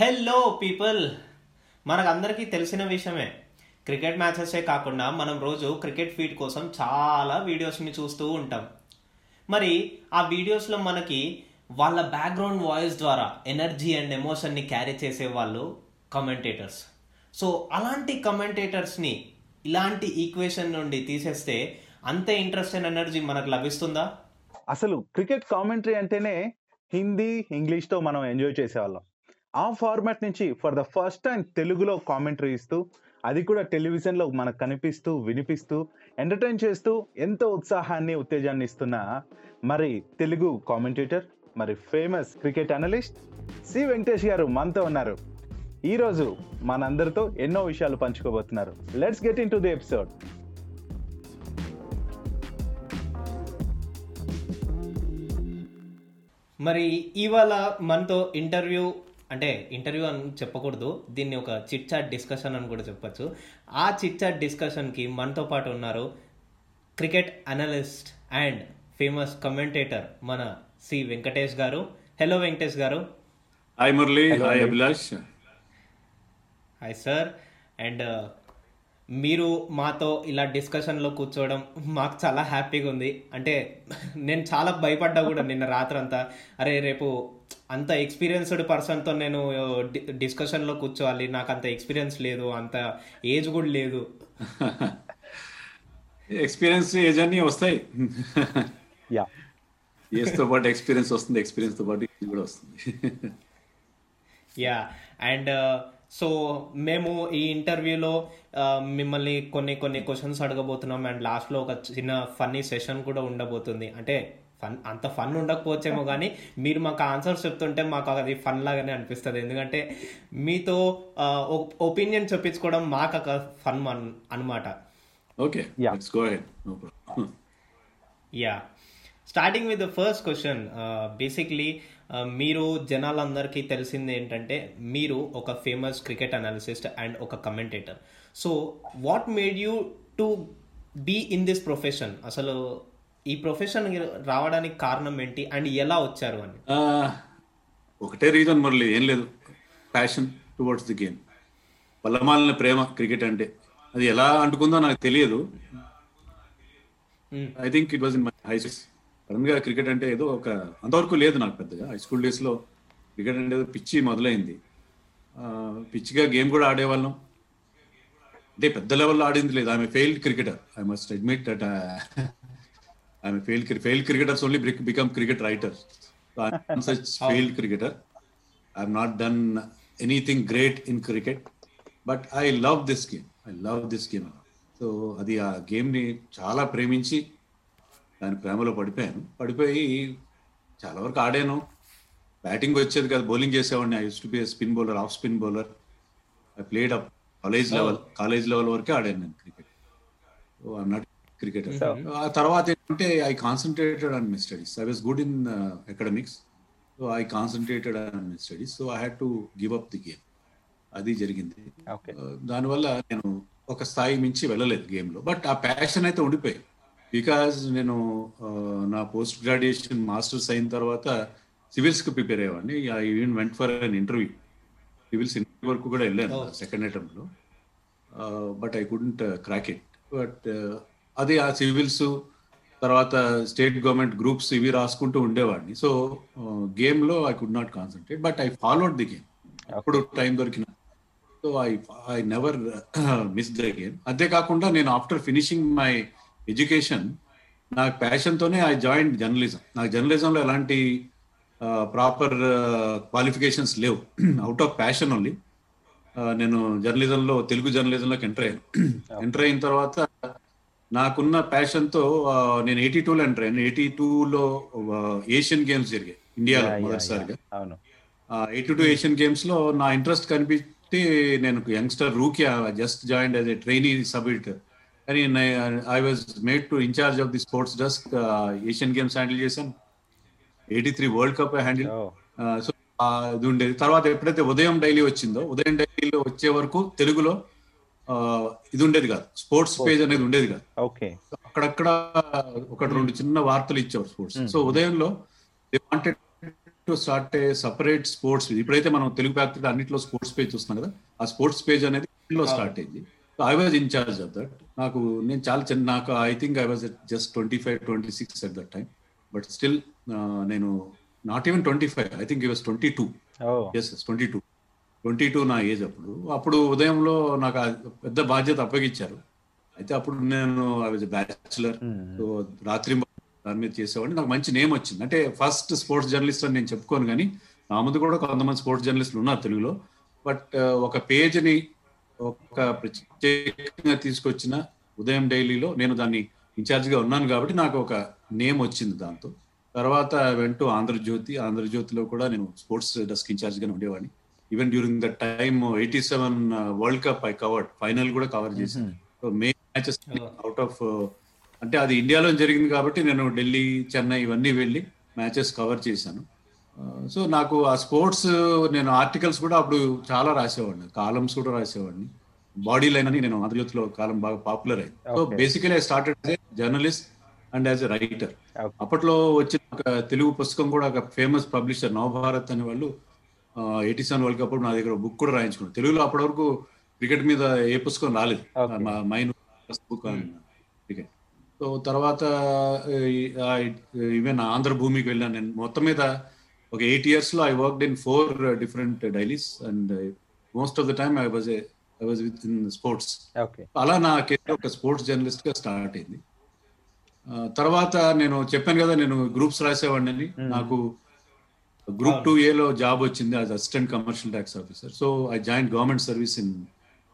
Hello people మనకందరికీ తెలిసిన విషయమే. క్రికెట్ మ్యాచెసే కాకుండా మనం రోజు క్రికెట్ ఫీడ్ కోసం చాలా వీడియోస్ని చూస్తూ ఉంటాం. మరి ఆ వీడియోస్లో మనకి వాళ్ళ బ్యాక్గ్రౌండ్ వాయిస్ ద్వారా ఎనర్జీ అండ్ ఎమోషన్ని క్యారీ చేసే వాళ్ళు కమెంటేటర్స్ సో అలాంటి కమెంటేటర్స్ని ఇలాంటి ఈక్వేషన్ నుండి తీసేస్తే అంతే ఇంట్రెస్ట్ అండ్ ఎనర్జీ మనకు లభిస్తుందా? అసలు క్రికెట్ కామెంటరీ అంటేనే హిందీ ఇంగ్లీష్తో మనం ఎంజాయ్ చేసేవాళ్ళం. ఆ ఫార్మాట్ నుంచి ఫర్ ద ఫస్ట్ టైం తెలుగులో కామెంటరీ ఇస్తూ అది కూడా టెలివిజన్లో మనకు కనిపిస్తూ వినిపిస్తూ ఎంటర్టైన్ చేస్తూ ఎంతో ఉత్సాహాన్ని ఉత్తేజాన్ని ఇస్తున్న మరి తెలుగు కామెంటేటర్ మరి famous cricket analyst C Venkatesh garu మనతో ఉన్నారు. ఈరోజు మనందరితో ఎన్నో విషయాలు పంచుకోబోతున్నారు. Let's get into the episode మరి ఇవాళ మనతో ఇంటర్వ్యూ అంటే ఇంటర్వ్యూ అని చెప్పకూడదు. దీన్ని ఒక చిట్ చాట్ డిస్కషన్ అని కూడా చెప్పొచ్చు. ఆ చిట్ చాట్ డిస్కషన్కి మనతో పాటు ఉన్నారు cricket analyst and famous commentator మన C Venkatesh garu. Hello Venkatesh garu. Hi Murali hi. Abhilash hi sir and మీరు మాతో ఇలా డిస్కషన్లో కూర్చోవడం మాకు చాలా హ్యాపీగా ఉంది. అంటే నేను చాలా భయపడ్డా కూడా నిన్న రాత్రంతా. అరే రేపు అంత ఎక్స్పీరియన్స్డ్ పర్సన్తో నేను డి- డిస్కషన్లో కూర్చోవాలి. నాకు అంత ఎక్స్పీరియన్స్ లేదు అంత ఏజ్ కూడా లేదు. ఎక్స్పీరియన్స్ ఏజ్ అన్ని వస్తాయి. యా ఏజ్తో పాటు ఎక్స్పీరియన్స్ వస్తుంది ఎక్స్పీరియన్స్తో పాటు కూడా వస్తుంది. యా అండ్ సో మేము ఈ ఇంటర్వ్యూలో మిమ్మల్ని కొన్ని కొన్ని క్వశ్చన్స్ అడగబోతున్నాం. అండ్ లాస్ట్లో ఒక చిన్న ఫన్నీ సెషన్ కూడా ఉండబోతుంది. అంటే ఫన్ అంత ఫన్ ఉండకపోవచ్చేమో కానీ మీరు మాకు ఆన్సర్స్ చెప్తుంటే మాకు అది ఫన్ లాగానే అనిపిస్తుంది. ఎందుకంటే మీతో ఒపీనియన్ చెప్పించుకోవడం మాకు ఒక ఫన్ అనమాట okay yeah starting with the first question basically మీరు జనాలందరికీ తెలిసింది ఏంటంటే మీరు ఒక ఫేమస్ క్రికెట్ అనాలిసిస్ట్ అండ్ ఒక commentator so what made you to be in this profession అసలు ఈ ప్రొఫెషన్ రావడానికి కారణం ఏంటి? అండ్ ఎలా వచ్చారు అని? ఒకటే రీజన్ మురళి ఏం లేదు. ప్యాషన్ టువర్డ్స్ ది గేమ్ పల్లమాలిన ప్రేమ క్రికెట్ అంటే. అది ఎలా అంటుకుందో నాకు తెలియదు. I think it was in my high సడన్గా క్రికెట్ అంటే ఏదో ఒక అంతవరకు లేదు నాకు పెద్దగా. హై స్కూల్ డేస్లో క్రికెట్ అంటే ఏదో పిచ్చి మొదలైంది. పిచ్చిగా గేమ్ కూడా ఆడేవాళ్ళం. అంటే పెద్ద లెవెల్లో ఆడింది లేదు. I'm failed cricketer I must admit that I'm failed failed cricketers only become cricket writer such failed cricketer I'm not done anything great in cricket but I love this game I love this game so అది ఆ గేమ్ని చాలా ప్రేమించి దాని ప్రేమలో పడిపోయాను. పడిపోయి చాలా వరకు ఆడాను. బ్యాటింగ్ వచ్చేది కదా బౌలింగ్ చేసేవాడిని. I used to be spin bowler off spin bowler I played up college level college level వరకే ఆడాను నేను క్రికెట్ ఐఎమ్ నాట్ క్రికెటర్ ఆ తర్వాత ఏంటంటే I concentrated on my studies I was good in academics so I concentrated on my studies so I had to give up the game అది జరిగింది. ఆ, దానివల్ల నేను ఒక స్థాయి మించి వెళ్ళలేదు గేమ్లో బట్ ఆ ప్యాషన్ అయితే ఉండిపోయింది. బికాజ్ నేను నా పోస్ట్ గ్రాడ్యుయేషన్ మాస్టర్స్ అయిన తర్వాత సివిల్స్కి prepare అయ్యేవాడిని. I even went for an interview civils interview వరకు కూడా వెళ్ళాను. Second అటెంప్ట్లో but I couldn't crack it but అది ఆ సివిల్స్ తర్వాత స్టేట్ గవర్నమెంట్ గ్రూప్స్ ఇవి రాసుకుంటూ ఉండేవాడిని. సో గేమ్లో I could not concentrate but I followed the game అప్పుడు టైం దొరికిన. So I I never miss the game అంతేకాకుండా నేను ఆఫ్టర్ ఫినిషింగ్ మై ఎడ్యుకేషన్ నాకు ప్యాషన్తోనే ఐ జాయిన్ జర్నలిజం నాకు జర్నలిజంలో ఎలాంటి ప్రాపర్ క్వాలిఫికేషన్స్ లేవు. అవుట్ ఆఫ్ ప్యాషన్ ఓన్లీ నేను జర్నలిజంలో తెలుగు జర్నలిజంలోకి ఎంటర్ అయ్యాను. ఎంటర్ అయిన తర్వాత నాకున్న ప్యాషన్తో నేను ఎయిటీ టూలో ఎంటర్ అయ్యాను. ఎయిటీ టూలో ఏషియన్ గేమ్స్ జరిగాయి. ఇండియాలో మొదటిసారిగా. ఎయిటీ టూ ఏషియన్ గేమ్స్లో నా ఇంట్రెస్ట్ కనిపిస్తే నేను youngster rookie just join as a trainee sub editor కానీ I was made to in charge of the sports desk Asian games handle చేశాను eighty three world cup handle so ఇది ఉండేది తర్వాత ఎప్పుడైతే ఉదయం డైలీ వచ్చిందో ఉదయం డైలీలో వచ్చే వరకు తెలుగులో ఇది ఉండేది కాదు. స్పోర్ట్స్ పేజ్ అనేది ఉండేది కాదు. ఓకే. అక్కడక్కడ ఒకటి రెండు చిన్న వార్తలు ఇచ్చేవారు sports. So ఉదయంలో they wanted to start a separate sports ఇప్పుడైతే మనం తెలుగు ఫ్యాక్టరీ అన్నింటిలో స్పోర్ట్స్ పేజ్ చూస్తున్నాం కదా ఆ స్పోర్ట్స్ పేజ్ అనేది లో స్టార్ట్ అయింది. I was in charge of that నాకు నేను చాలా చిన్న నాకు I think I was just twenty five twenty six at that time but still నేను not even twenty five I think ఈ was twenty two yes twenty two twenty two నా age అప్పుడు. అప్పుడు ఉదయంలో నాకు పెద్ద బాధ్యత అప్పగించారు. అయితే అప్పుడు నేను ఐ వాజ్ బ్యాచులర్ సో రాత్రి దాని మీద చేసేవాడిని. నాకు మంచి నేమ్ వచ్చింది. అంటే ఫస్ట్ స్పోర్ట్స్ జర్నలిస్ట్ అని నేను చెప్పుకోను కానీ నా ముందు కూడా కొంతమంది స్పోర్ట్స్ జర్నలిస్టులు ఉన్నారు తెలుగులో. బట్ ఒక పేజ్ని ఒక ప్రత్యేకంగా తీసుకొచ్చిన ఉదయం డైలీలో నేను దాన్ని ఇన్ఛార్జ్గా ఉన్నాను కాబట్టి నాకు ఒక నేమ్ వచ్చింది దాంతో. తర్వాత వెంటూ ఆంధ్రజ్యోతి ఆంధ్రజ్యోతిలో కూడా నేను స్పోర్ట్స్ డెస్క్ ఇన్ఛార్జ్గానే ఉండేవాడిని. Even during the time eighty seven world cup I covered final కూడా కవర్ చేశాను. So may matches out of అంటే అది ఇండియాలో జరిగింది కాబట్టి నేను ఢిల్లీ చెన్నై ఇవన్నీ వెళ్ళి మ్యాచెస్ కవర్ చేశాను. సో నాకు ఆ స్పోర్ట్స్ నేను ఆర్టికల్స్ కూడా అప్పుడు చాలా రాసేవాడిని. కాలమ్స్ కూడా రాసేవాడిని. బాడీ లైన్ అని నేను ఆంధ్రజ్యోతిలో కాలం బాగా పాపులర్ అయింది. So. Basically I started as journalist and as a writer. అప్పట్లో వచ్చిన ఒక తెలుగు పుస్తకం కూడా ఒక ఫేమస్ పబ్లిషర్ నవభారత్ అనే వాళ్ళు ఎయిటీ సెవెన్ వరల్డ్ కప్ నా దగ్గర బుక్ కూడా రాయించుకున్నారు. తెలుగులో అప్పటి వరకు క్రికెట్ మీద ఏ పుస్తకం రాలేదు. మైన్ బుక్ క్రికెట్ సో తర్వాత ఈవెన్ ఆంధ్ర భూమికి వెళ్ళాను నేను. మొత్తం మీద ఒక ఎయిట్ ఇయర్స్లో I worked in four different dailies and most of the time I was I was with in sports అలా నా కెరీర్ ఒక స్పోర్ట్స్ జర్నలిస్ట్గా స్టార్ట్ అయింది. తర్వాత నేను చెప్పాను కదా నేను గ్రూప్స్ రాసేవాడిని. నాకు గ్రూప్ టూ ఏలో జాబ్ వచ్చింది as assistant commercial tax officer so I join government service in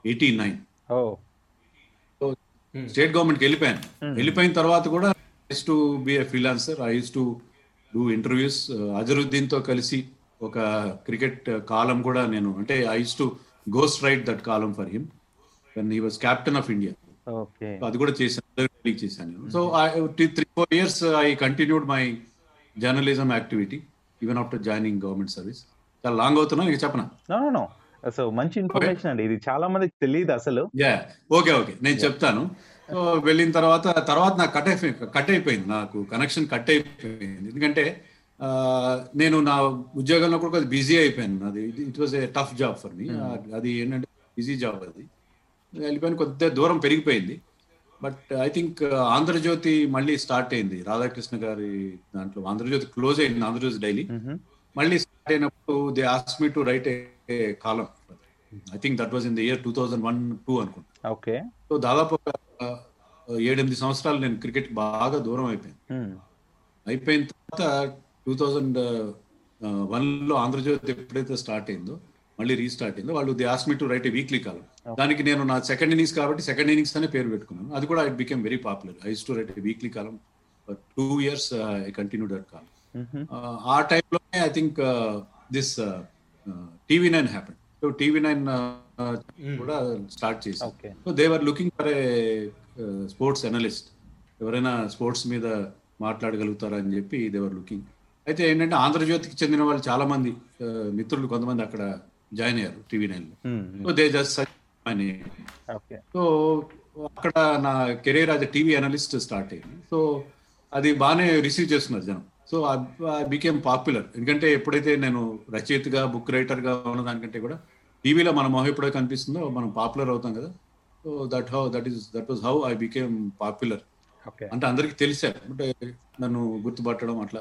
eighty nine state గవర్నమెంట్కి వెళ్ళిపోయాను. వెళ్ళిపోయిన తర్వాత కూడా I used to be a freelancer I use to do interviews అజరుద్దీన్తో కలిసి ఒక క్రికెట్ కాలం కూడా నేను అంటే I use to ghost write that column for him when he was captain of India అది కూడా చేశాను చేశాను. So three four years I continued my journalism activity even after joining government service చాలా long అవుతున్నా నీకు చెప్పనా? సో మంచి information అండి. ఇది చాలా మందికి తెలియదు అసలు. ఓకే ఓకే నేను చెప్తాను. సో వెళ్ళిన తర్వాత తర్వాత నాకు కట్ అయిపోయి కట్ అయిపోయింది నాకు కనెక్షన్ కట్ అయిపోయింది. ఎందుకంటే నేను నా ఉద్యోగంలో కూడా కొద్దిగా బిజీ అయిపోయాను. అది it was a tough job for me అది ఏంటంటే బిజీ జాబ్ అది. వెళ్ళిపోయిన కొద్దిగా దూరం పెరిగిపోయింది. బట్ ఐ థింక్ ఆంధ్రజ్యోతి మళ్ళీ స్టార్ట్ అయింది. రాధాకృష్ణ గారి దాంట్లో ఆంధ్రజ్యోతి క్లోజ్ అయింది ఆంధ్రజ్యోతి డైలీ. మళ్ళీ స్టార్ట్ అయినప్పుడు they ask me to write a కాలం I think that was in the year two thousand one two అనుకుంటా. ఓకే సో దాదాపు ఏడెనిమిది సంవత్సరాలు నేను క్రికెట్ బాగా దూరం అయిపోయాను. మ్మ్. అయిపోయిన తర్వాత టూ థౌజండ్ వన్లో ఆంధ్రజ్యోతి ఎప్పుడైతే స్టార్ట్ అయిందో మళ్ళీ రీస్టార్ట్ అయిందో వాళ్ళు they ask me to write a weekly column. దానికి నేను నా సెకండ్ ఇన్నింగ్స్ కాబట్టి సెకండ్ ఇన్నింగ్స్ అనే పేరు పెట్టుకున్నాను. అది కూడా it became very popular. I to write a weekly column two years I continue that column. ఆ టైంలోనే I think this TV nine happen so TV nine కూడా స్టార్ట్ చేశాను okay. So they were looking for a sports analyst ఎవరైనా sports మీద మాట్లాడగలుగుతారా అని చెప్పి దేవర్ looking. అయితే ఏంటంటే ఆంధ్రజ్యోతికి చెందిన వాళ్ళు చాలా మంది మిత్రులు కొంతమంది అక్కడ జాయిన్ అయ్యారు టీవీ నైన్లో. సో దే జస్ట్ అని సో అక్కడ నా కెరీర్ అది టీవీ అనలిస్ట్ స్టార్ట్ అయింది. సో అది బాగానే రిసీవ్ చేస్తున్నారు జనం. So I became popular. ఎందుకంటే ఎప్పుడైతే నేను రచయితగా బుక్ రైటర్గా ఉన్న దానికంటే కూడా టీవీలో మన మొహం ఎప్పుడైతే కనిపిస్తుందో మనం పాపులర్ అవుతాం కదా. So that how that is that was how I became popular అంటే అందరికి తెలిసారు అంటే నన్ను గుర్తుపట్టడం అట్లా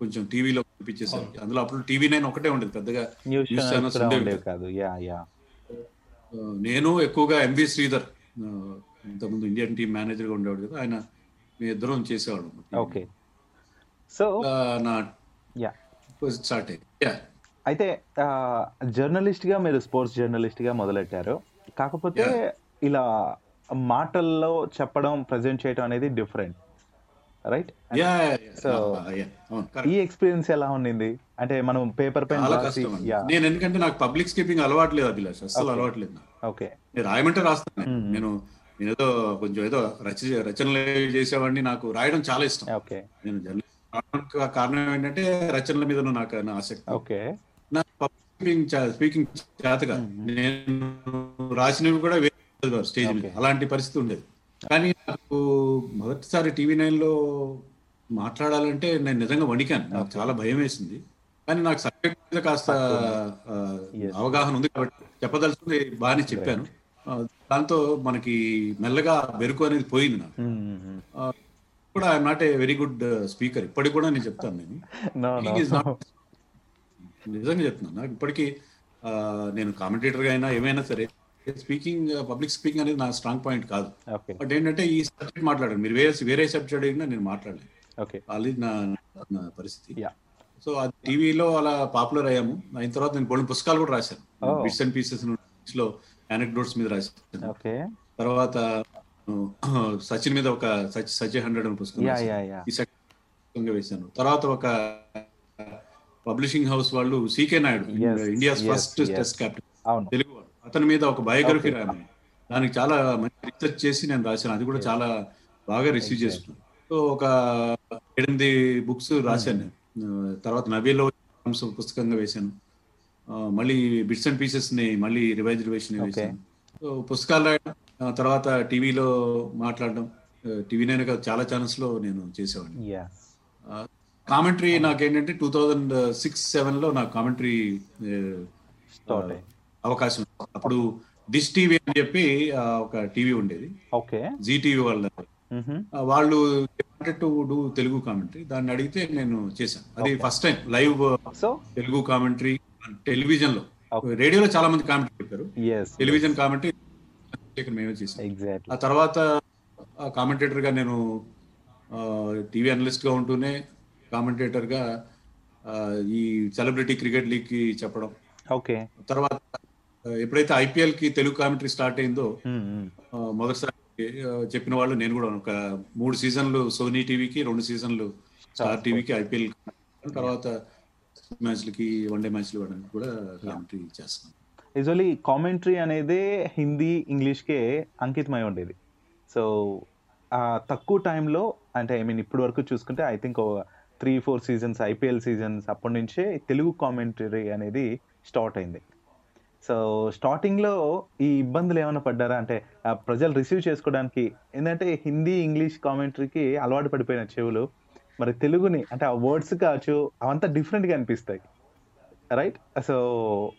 కొంచెం టీవీలో కనిపించేసారు అందులో అప్పుడు టీవీ నైన్ ఒకటే ఉండేది పెద్దగా న్యూస్ ఛానల్స్ ఉండేవి. కాదు. యా యా నేను ఎక్కువగా ఎంవి శ్రీధర్ ఇంతకుముందు ఇండియన్ టీం మేనేజర్గా ఉండేవాడు కదా ఆయన మీ ఇద్దరం చేసేవాడు ఓకే సో నా యా స్టార్ట్ అయ్యింది Yeah. అయితే జర్నలిస్ట్గా మీరు స్పోర్ట్స్ జర్నలిస్ట్గా మొదలెట్టారు. కాకపోతే ఇలా మాటల్లో చెప్పడం ప్రజెంట్ చేయడం అనేది డిఫరెంట్. రైట్? Correct. ఈ ఎక్స్పీరియన్స్ ఎలా ఉండింది? అంటే మనం పేపర్ పైన నేను ఎందుకంటే నాకు పబ్లిక్ స్పీకింగ్ అలవాటు లేదు అభిలాష్ Okay. అలవాటు లేదు. ఓకే. నేను రాయమంటే రాస్తాను. నేను నేను ఏదో కొంచెం ఏదో రచ రచనలు చేసేవాడిని నాకు రాయడం చాలా ఇష్టం. ఓకే. నేను జర్నలిస్ట్ కారణం ఏంటంటే రచనల మీద నాకు ఆసక్తి. ఓకే. స్పీకింగ్ నేను రాసినవి కూడా స్టేజ్ మీద. అలాంటి పరిస్థితి ఉండేది. కానీ నాకు మొదటిసారి టీవీ నైన్లో మాట్లాడాలంటే నేను నిజంగా వణికాను. నాకు చాలా భయం వేసింది. కానీ నాకు సబ్జెక్ట్ మీద కాస్త. అవగాహన ఉంది కాబట్టి చెప్పదలుచుకుంది బాగానే చెప్పాను. దాంతో మనకి మెల్లగా బెరుకు అనేది పోయింది నాకు. కూడా I'm not a very good speaker. ఇప్పటికి కూడా నేను చెప్తాను నేను. నిజంగా చెప్తున్నాను. నాకు ఇప్పటికీ ఆ, నేను కామెంటేటర్గా అయినా ఏమైనా సరే స్పీకింగ్ పబ్లిక్ స్పీకింగ్ అనేది నా స్ట్రాంగ్ పాయింట్ కాదు. బట్ ఏంటంటే ఈ సబ్జెక్ట్ మాట్లాడాను మీరు వేరే వేరే సబ్జెక్ట్ అడిగినా నేను మాట్లాడలేదు ఓకే. అది నా నా పరిస్థితి. సో అది టీవీలో అలా పాపులర్ అయ్యాము. అయిన తర్వాత నేను కొన్ని పుస్తకాలు కూడా రాశాను. బిట్స్ అండ్ పీసెస్లో అనెక్డోట్స్ మీద రాశాను. తర్వాత ఆ, సచిన్ మీద ఒక సచ్ సచి హండ్రెడ్ అని పుస్తకం ఈ వేశాను. తర్వాత ఒక పబ్లిషింగ్ హౌస్ వాళ్ళు C K Naidu India's yes, first. Test అవును. తెలుగు. అతని మీద ఒక బయోగ్రఫీ. రాయమని. దానికి చాలా మంచి రీసెర్చ్ చేసి నేను రాశాను. అది కూడా చాలా బాగా రిసీవ్. చేసుకున్నాను సో ఒక ఎనిమిది బుక్స్ రాశాను నేను. తర్వాత నవీలో పుస్తకంగా వేశాను. మళ్ళీ బిట్స్ అండ్ పీసెస్ని మళ్ళీ రివైజ్ రివైషన్. వేశాను. సో పుస్తకాలు రాయడం తర్వాత టీవీలో మాట్లాడడం టీవీ నేను చాలా ఛానల్స్లో నేను చేసేవాడిని. కామెంటరీ నాకేంటంటే టూ థౌజండ్ సిక్స్ సెవెన్లో నాకు కామెంటరీ అవకాశం. అప్పుడు డిష్ టీవీ అని చెప్పి ఒక టీవీ ఉండేది. ఓకే. జీ టీవీ వాళ్ళ వాళ్ళు టు డూ తెలుగు కామెంటరీ దాన్ని అడిగితే నేను చేశాను. అది first time live Telugu commentary టెలివిజన్లో. రేడియోలో చాలా మంది కామెంటరీ చెప్పారు. టెలివిజన్ కామెంటరీ మేమే ఎగ్జాక్ట్లీ ఆ తర్వాత కామెంటేటర్గా నేను టీవీ అనలిస్ట్గా ఉంటూనే కామెంటేటర్గా ఆ, ఈ సెలబ్రిటీ క్రికెట్ లీగ్కి చెప్పడం. ఓకే. తర్వాత ఎప్పుడైతే ఐపీఎల్కి తెలుగు కామెంటరీ స్టార్ట్ అయిందో మొదటిసారి చెప్పిన వాళ్ళు నేను కూడా ఒక మూడు సీజన్లు సోనీ టీవీకి రెండు సీజన్లు స్టార్ టీవీకి ఐపీఎల్ తర్వాత మ్యాచ్లకి వన్డే మ్యాచ్లు కూడా కామెంటరీ చేస్తున్నాను. యూజువలీ కామెంటరీ అనేది హిందీ ఇంగ్లీష్కే అంకితమై ఉండేది. సో తక్కువ టైంలో అంటే ఐ మీన్ ఇప్పటి వరకు చూసుకుంటే I think three four seasons IPL seasons అప్పటి నుంచే తెలుగు కామెంటరీ అనేది స్టార్ట్ అయింది. సో స్టార్టింగ్లో ఈ ఇబ్బందులు ఏమైనా పడ్డారా? అంటే ప్రజలు రిసీవ్ చేసుకోవడానికి ఏంటంటే హిందీ ఇంగ్లీష్ కామెంటరీకి అలవాటు పడిపోయిన చెవులు. మరి తెలుగుని అంటే ఆ వర్డ్స్ కావచ్చు అవంతా డిఫరెంట్గా అనిపిస్తాయి. రైట్? సో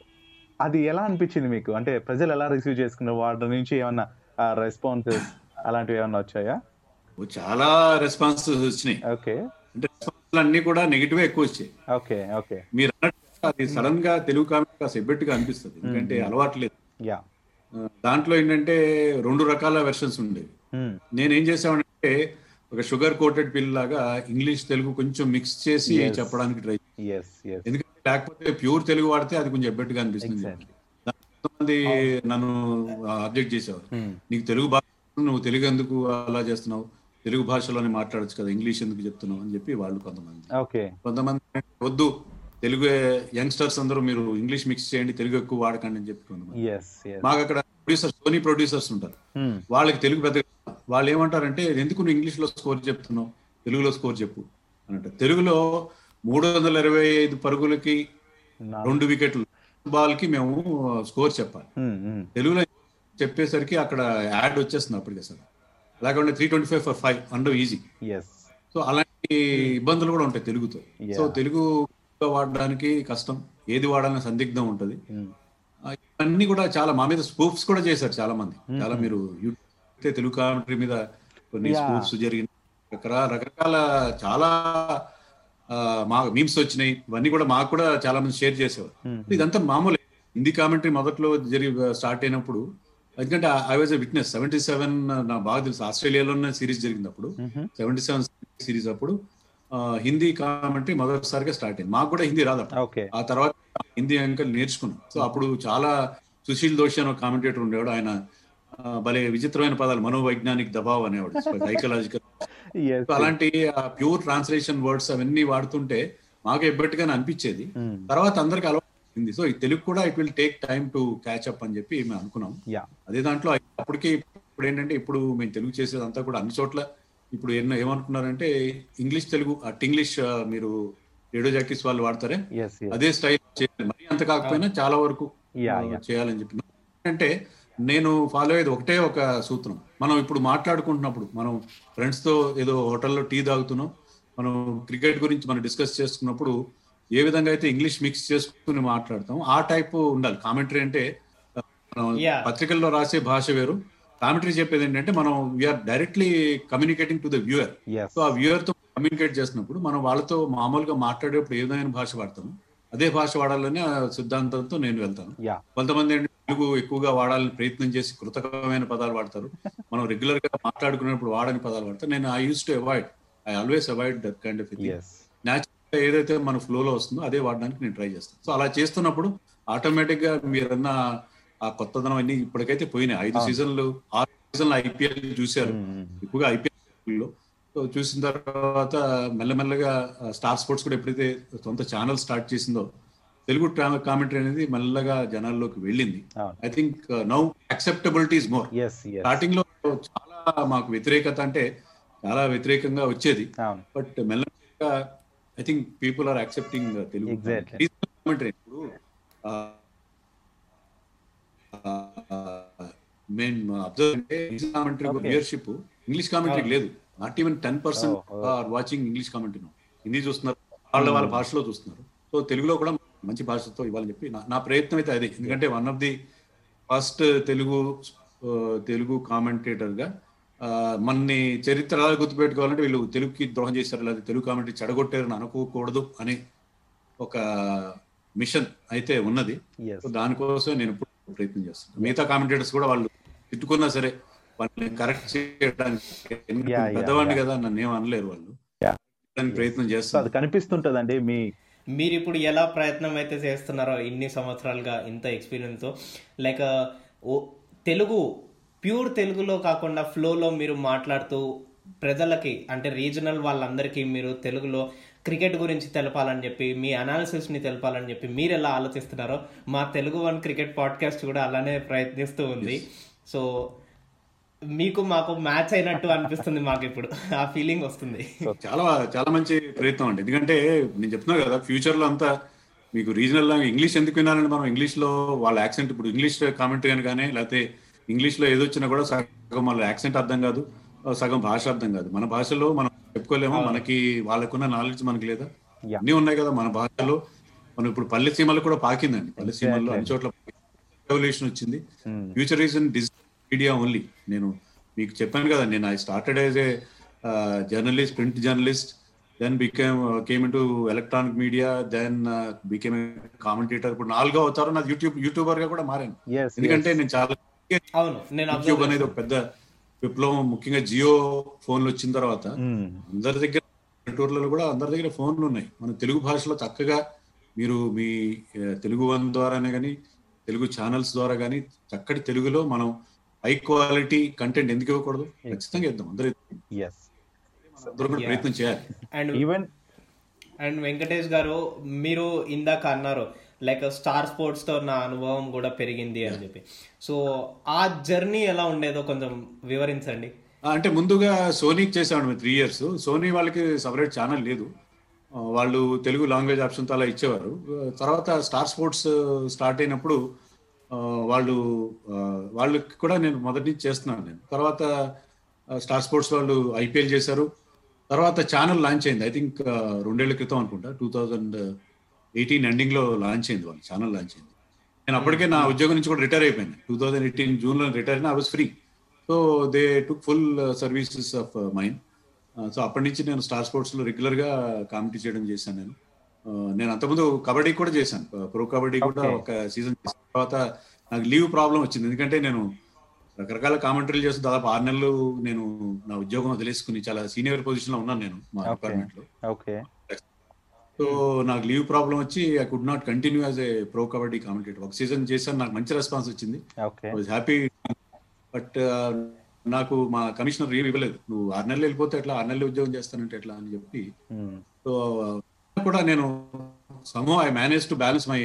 అది ఎలా అనిపించింది మీకు? అంటే ప్రజలు ఎలా రిసీవ్ చేసుకున్నారు? వాటి నుంచి ఏమన్నా రెస్పాన్సెస్ అలాంటివి ఏమన్నా వచ్చాయా? చాలా రెస్పాన్సెస్ వచ్చినాయి. ఓకే. అంటే అన్ని కూడా నెగిటివ్ ఎక్కువ వచ్చాయి ఓకే ఓకే. మీరు అది సడన్గా తెలుగు కామెంట్ కాస్త ఎబ్బెట్టుగా అనిపిస్తుంది. ఎందుకంటే అలవాటు లేదు. దాంట్లో ఏంటంటే రెండు రకాల వెర్షన్స్ ఉండేవి. నేనేం చేసామంటే ఒక షుగర్ కోటెడ్ పిల్ లాగా ఇంగ్లీష్ తెలుగు కొంచెం మిక్స్ చేసి. చెప్పడానికి ట్రై ఎందుకంటే లేకపోతే ప్యూర్ తెలుగు వాడితే అది కొంచెం ఎబ్బెట్టుగా అనిపిస్తుంది. కొంతమంది నన్ను అబ్జెక్ట్ చేసేవారు. నీకు తెలుగు భాష నువ్వు తెలుగు ఎందుకు అలా చేస్తున్నావు? తెలుగు భాషలోనే మాట్లాడొచ్చు కదా ఇంగ్లీష్ ఎందుకు చెప్తున్నావు అని చెప్పి వాళ్ళు కొంతమంది. కొంతమంది వద్దు తెలుగు యంగ్స్టర్స్ అందరూ మీరు ఇంగ్లీష్ మిక్స్ చేయండి తెలుగు ఎక్కువ వాడకండి అని చెప్పి కొంతమంది. మాకు అక్కడ ప్రొడ్యూసర్స్ సోనీ ప్రొడ్యూసర్స్ ఉంటారు. వాళ్ళకి తెలుగు పెద్ద వాళ్ళు ఏమంటారంటే ఎందుకు నువ్వు ఇంగ్లీష్లో స్కోర్ చెప్తున్నావు? తెలుగులో స్కోర్ చెప్పు. అని అంటారు తెలుగులో మూడు వందల ఇరవై ఐదు పరుగులకి రెండు వికెట్లు బాల్కి మేము స్కోర్ చెప్పాలి. తెలుగులో చెప్పేసరికి అక్కడ యాడ్ వచ్చేస్తుంది అప్పటికే సార్. లేకుంటే three twenty five for five under easy so అలాంటి ఇబ్బందులు కూడా ఉంటాయి తెలుగుతో. సో తెలుగు వాడడానికి కష్టం. ఏది వాడాలని సందిగ్ధం ఉంటది. ఆ, ఇవన్నీ కూడా చాలా మా మీద స్పూఫ్స్ కూడా చేశారు చాలా మంది చాలా మీరు యూట్యూబ్ తెలుగు కామెంటరీ మీద కొన్ని. స్పూఫ్స్ జరిగిన రకరకాల చాలా మా మీమ్స్ వచ్చినాయి. ఇవన్నీ కూడా మాకు కూడా చాలా మంది షేర్ చేసేవారు ఇదంతా మామూలే. హిందీ కామెంటరీ మొదట్లో జరిగి స్టార్ట్ అయినప్పుడు ఎందుకంటే I was witness seventy seven నా బాగా తెలుసు. ఆస్ట్రేలియాలోనే సిరీస్ జరిగినప్పుడు సెవెంటీ సెవెన్ సిరీస్ అప్పుడు ఆ, హిందీ కామెంటరీ మొదటిసారిగా స్టార్ట్ అయింది. మాకు కూడా హిందీ రాదు ఆ తర్వాత హిందీ అంకల్ నేర్చుకున్నాం. సో అప్పుడు చాలా సుశీల్ దోషి అని ఒక కామెంటేటర్ ఉండేవాడు. ఆయన భలే విచిత్రమైన పదాలు. మనోవైజ్ఞానిక్ దబావ్ అనేవాడు. సైకలాజికల్ అలాంటి ప్యూర్ ట్రాన్స్లేషన్ వర్డ్స్ అవన్నీ వాడుతుంటే మాకు ఎబ్బట్టుగానే అనిపించేది. తర్వాత అందరికి అలవాటు అయింది సో ఈ తెలుగు కూడా it will take time to catch up అని చెప్పి మేము అనుకున్నాం. అదే దాంట్లో అప్పటికి ఇప్పుడు ఏంటంటే ఇప్పుడు మేము తెలుగు చేసేదంతా కూడా అన్ని చోట్ల ఇప్పుడు ఎన్నో ఏమనుకున్నారంటే ఇంగ్లీష్ తెలుగు అట్ ఇంగ్లీష్ మీరు రేడియో జాకీస్ వాళ్ళు వాడతారే? అదే స్టైల్ చేయాలి. మరి అంత కాకపోయినా చాలా వరకు చేయాలని చెప్పి. అంటే నేను ఫాలో అయ్యేది ఒకటే ఒక సూత్రం. మనం ఇప్పుడు మాట్లాడుకుంటున్నప్పుడు మనం ఫ్రెండ్స్తో ఏదో హోటల్లో టీ తాగుతున్నాం మనం క్రికెట్ గురించి మనం డిస్కస్ చేసుకున్నప్పుడు ఏ విధంగా అయితే ఇంగ్లీష్ మిక్స్ చేసుకుని మాట్లాడతాం ఆ టైప్ ఉండాలి. కామెంటరీ అంటే మనం. పత్రికల్లో రాసే భాష వేరు. కామెంటరీ చెప్పేది ఏంటంటే మనం we are directly communicating to the viewer so ఆ వ్యూయర్తో కమ్యూనికేట్ చేసినప్పుడు మనం వాళ్ళతో మామూలుగా మాట్లాడేటప్పుడు ఏ విధమైన భాష వాడతాము? అదే భాష వాడాలని ఆ సిద్ధాంతంతో నేను వెళ్తాను. కొంతమంది ఏంటి తెలుగు ఎక్కువగా వాడాలని ప్రయత్నం చేసి కృతకమైన పదాలు వాడతారు. మనం రెగ్యులర్గా మాట్లాడుకునేప్పుడు వాడని పదాలు వాడతారు. నేను I use to avoid I always avoid that kind of natural ఏదైతే మన ఫ్లోలో వస్తుందో అదే వాడడానికి నేను ట్రై చేస్తాను. సో అలా చేస్తున్నప్పుడు ఆటోమేటిక్గా మీరన్న ఆ కొత్తదనం అన్ని ఇప్పటికైతే పోయినాయి. ఐదు. సీజన్లు ఆరు సీజన్లు ఐపీఎల్ చూశారు. ఎక్కువగా ఐపీఎల్లో. చూసిన తర్వాత మెల్లమెల్లగా స్టార్ స్పోర్ట్స్ కూడా ఎప్పుడైతే సొంత ఛానల్ స్టార్ట్ చేసిందో తెలుగు కామెంటరీ అనేది మెల్లగా జనాల్లోకి వెళ్ళింది. I think now acceptability is more. స్టార్టింగ్లో చాలా మాకు వ్యతిరేకత అంటే చాలా వ్యతిరేకంగా వచ్చేది. బట్ మెల్లగా I think people are accepting Telugu ఇప్పుడు మేము అబ్జర్వ్ అంటే commentary Okay. Viewership English commentary Oh. లేదు. Not even ten percent. Are watching English commentary Hindi చూస్తున్నారు వాళ్ళ వాళ్ళ భాషలో చూస్తున్నారు. సో తెలుగులో కూడా మంచి భాషతో ఇవ్వాలని చెప్పి నా- ప్రయత్నం అయితే అదే. ఎందుకంటే one of the first Telugu Telugu కామెంటేటర్గా ఆ, మన్ని చరిత్ర గుర్తుపెట్టుకోవాలంటే వీళ్ళు తెలుగుకి ద్రోహం చేశారు లేదా తెలుగు కామెంటరీ చెడగొట్టారని అనుకోకూడదు అని ఒక మిషన్ అయితే ఉన్నది. దానికోసం నేను ఇప్పుడు ప్రయత్నం చేస్తాను మిగతా కామెంటేటర్స్ కూడా వాళ్ళు తిట్టుకున్నా సరే వాళ్ళని కరెక్ట్ చేయడానికి పెద్దవాడిని yeah. కదా నన్ను ఏం అనలేరు వాళ్ళు. ప్రయత్నం చేస్తాను కనిపిస్తుంటదండి మీ మీరు ఇప్పుడు ఎలా ప్రయత్నం అయితే చేస్తున్నారో ఇన్ని సంవత్సరాలుగా ఇంత ఎక్స్పీరియన్స్ లైక్ ఓ తెలుగు ప్యూర్ తెలుగులో కాకుండా ఫ్లోలో మీరు మాట్లాడుతూ ప్రజలకి అంటే రీజనల్ వాళ్ళందరికీ మీరు తెలుగులో క్రికెట్ గురించి తెలపాలని చెప్పి మీ అనాలిసిస్ని తెలపాలని చెప్పి మీరు ఎలా ఆలోచిస్తున్నారో మా తెలుగు వన్ క్రికెట్ పాడ్కాస్ట్ కూడా అలానే ప్రయత్నిస్తూ ఉంది. సో మీకు మాకు మ్యాచ్ అయినట్టు అనిపిస్తుంది మాకు ఇప్పుడు ఆ ఫీలింగ్ వస్తుంది. చాలా చాలా మంచి ప్రయత్నం అండి. ఎందుకంటే నేను చెప్తున్నా కదా ఫ్యూచర్లో అంతా మీకు రీజనల్ ఇంగ్లీష్ ఎందుకు వినాలంటే మనం ఇంగ్లీష్లో వాళ్ళ యాక్సెంట్ ఇప్పుడు ఇంగ్లీష్ కామెంటరీ అని కానీ లేకపోతే ఇంగ్లీష్లో ఏదొచ్చినా కూడా సగం వాళ్ళ యాక్సెంట్ అర్థం కాదు సగం భాష అర్థం కాదు. మన భాషలో మనం చెప్పుకోలేమో మనకి వాళ్ళకున్న నాలెడ్జ్ మనకి లేదా. అన్నీ ఉన్నాయి కదా మన భాషలో. మనం ఇప్పుడు పల్లె సీమలు కూడా పాకిందండి. పల్లె సీమల్లో అన్ని చోట్ల రెవల్యూషన్ వచ్చింది. Future is in digital media only నేను మీకు చెప్పాను కదా నేను I started as a journalist print journalist then became came in to electronic media then became commentator ఇప్పుడు నాలుగో అవుతారు నాకు యూట్యూబ్ యూట్యూబర్గా కూడా మారాను. ఎందుకంటే నేను చాలా అవును నేను అనేది ఒక పెద్ద విప్లవం ముఖ్యంగా జియో ఫోన్లు వచ్చిన తర్వాత అందరి దగ్గర పల్లెటూర్లలో కూడా అందరి దగ్గర ఫోన్లు ఉన్నాయి. మన తెలుగు భాషలో చక్కగా మీరు మీ తెలుగు వన్ ద్వారానే కానీ తెలుగు ఛానల్స్ ద్వారా కానీ చక్కటి తెలుగులో మనం హై క్వాలిటీ కంటెంట్ ఎందుకు ఇవ్వకూడదు? ఖచ్చితంగా ఇద్దాం. అందరూ. ప్రయత్నం చేయాలి. అండ్ ఈవెన్ అండ్ వెంకటేష్ గారు మీరు ఇందాక అన్నారు లైక్ స్టార్ స్పోర్ట్స్తో నా అనుభవం కూడా పెరిగింది అని చెప్పి. సో ఆ జర్నీ ఎలా ఉండేదో కొంచెం వివరించండి. అంటే ముందుగా సోనీకి చేసామండి మేము త్రీ ఇయర్స్ సోనీ వాళ్ళకి సపరేట్ ఛానల్ లేదు. వాళ్ళు తెలుగు లాంగ్వేజ్ ఆప్షన్తో అలా ఇచ్చేవారు. తర్వాత స్టార్ స్పోర్ట్స్ స్టార్ట్ అయినప్పుడు వాళ్ళు వాళ్ళకి కూడా నేను మొదటి నుంచి చేస్తున్నాను నేను. తర్వాత స్టార్ స్పోర్ట్స్ వాళ్ళు ఐపీఎల్ చేశారు. తర్వాత ఛానల్ లాంచ్ అయింది. ఐ థింక్ రెండేళ్ళ క్రితం అనుకుంటా టూ థౌజండ్ ఎయిటీన్ ఎండింగ్లో లాంచ్ అయింది వాళ్ళు ఛానల్ లాంచ్ అయింది. నేను అప్పటికే నా ఉద్యోగం నుంచి కూడా రిటైర్ అయిపోయాను టూ థౌజండ్ ఎయిటీన్ జూన్లో రిటైర్ అయినా I was free so they took full services of mind so అప్పటి నుంచి నేను స్టార్ స్పోర్ట్స్లో రెగ్యులర్గా కామెంటరీ చేయడం చేశాను నేను. Uh, నేను అంతకుముందు కబడ్డీ కూడా చేశాను. ప్రో కబడ్డీ కూడా. ఒక సీజన్ చేసిన తర్వాత నాకు లీవ్ ప్రాబ్లం వచ్చింది. ఎందుకంటే నేను రకరకాల కామెంటరీలు చేస్తూ దాదాపు ఆరు నెలలు నేను నా ఉద్యోగం వదిలేసుకుని చాలా సీనియర్ పొజిషన్లో ఉన్నాను నేను మా. డిపార్ట్మెంట్లో. సో నాకు లీవ్ ప్రాబ్లం వచ్చి I could not continue as a pro kabaddi commentator ఒక సీజన్ చేశాను నాకు మంచి రెస్పాన్స్ వచ్చింది. వాజ్ హ్యాపీ బట్ నాకు మా కమిషనర్ లీవ్ ఇవ్వలేదు. నువ్వు ఆరు నెలలు వెళ్ళిపోతే ఎట్లా? ఆరు నెలలు ఉద్యోగం చేస్తానంటే ఎట్లా అని చెప్పి. సో కూడా నేను సమో I manage to balance my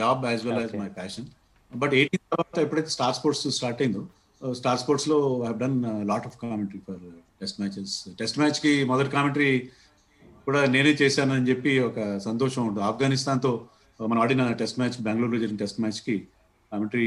job as well as. My passion but eighteen తర్వాత ఎప్పుడైతే స్టార్ స్పోర్ట్స్ స్టార్ట్ అయిందో స్టార్ స్పోర్ట్స్లో I done lot of commentary for test matches test మ్యాచ్కి మొదటి కామెంటరీ కూడా నేనే చేశానని చెప్పి ఒక సంతోషం ఉంటుంది. ఆఫ్ఘనిస్తాన్తో మనం ఆడిన టెస్ట్ మ్యాచ్ బెంగళూరులో జరిగిన టెస్ట్ మ్యాచ్కి కామెంటరీ.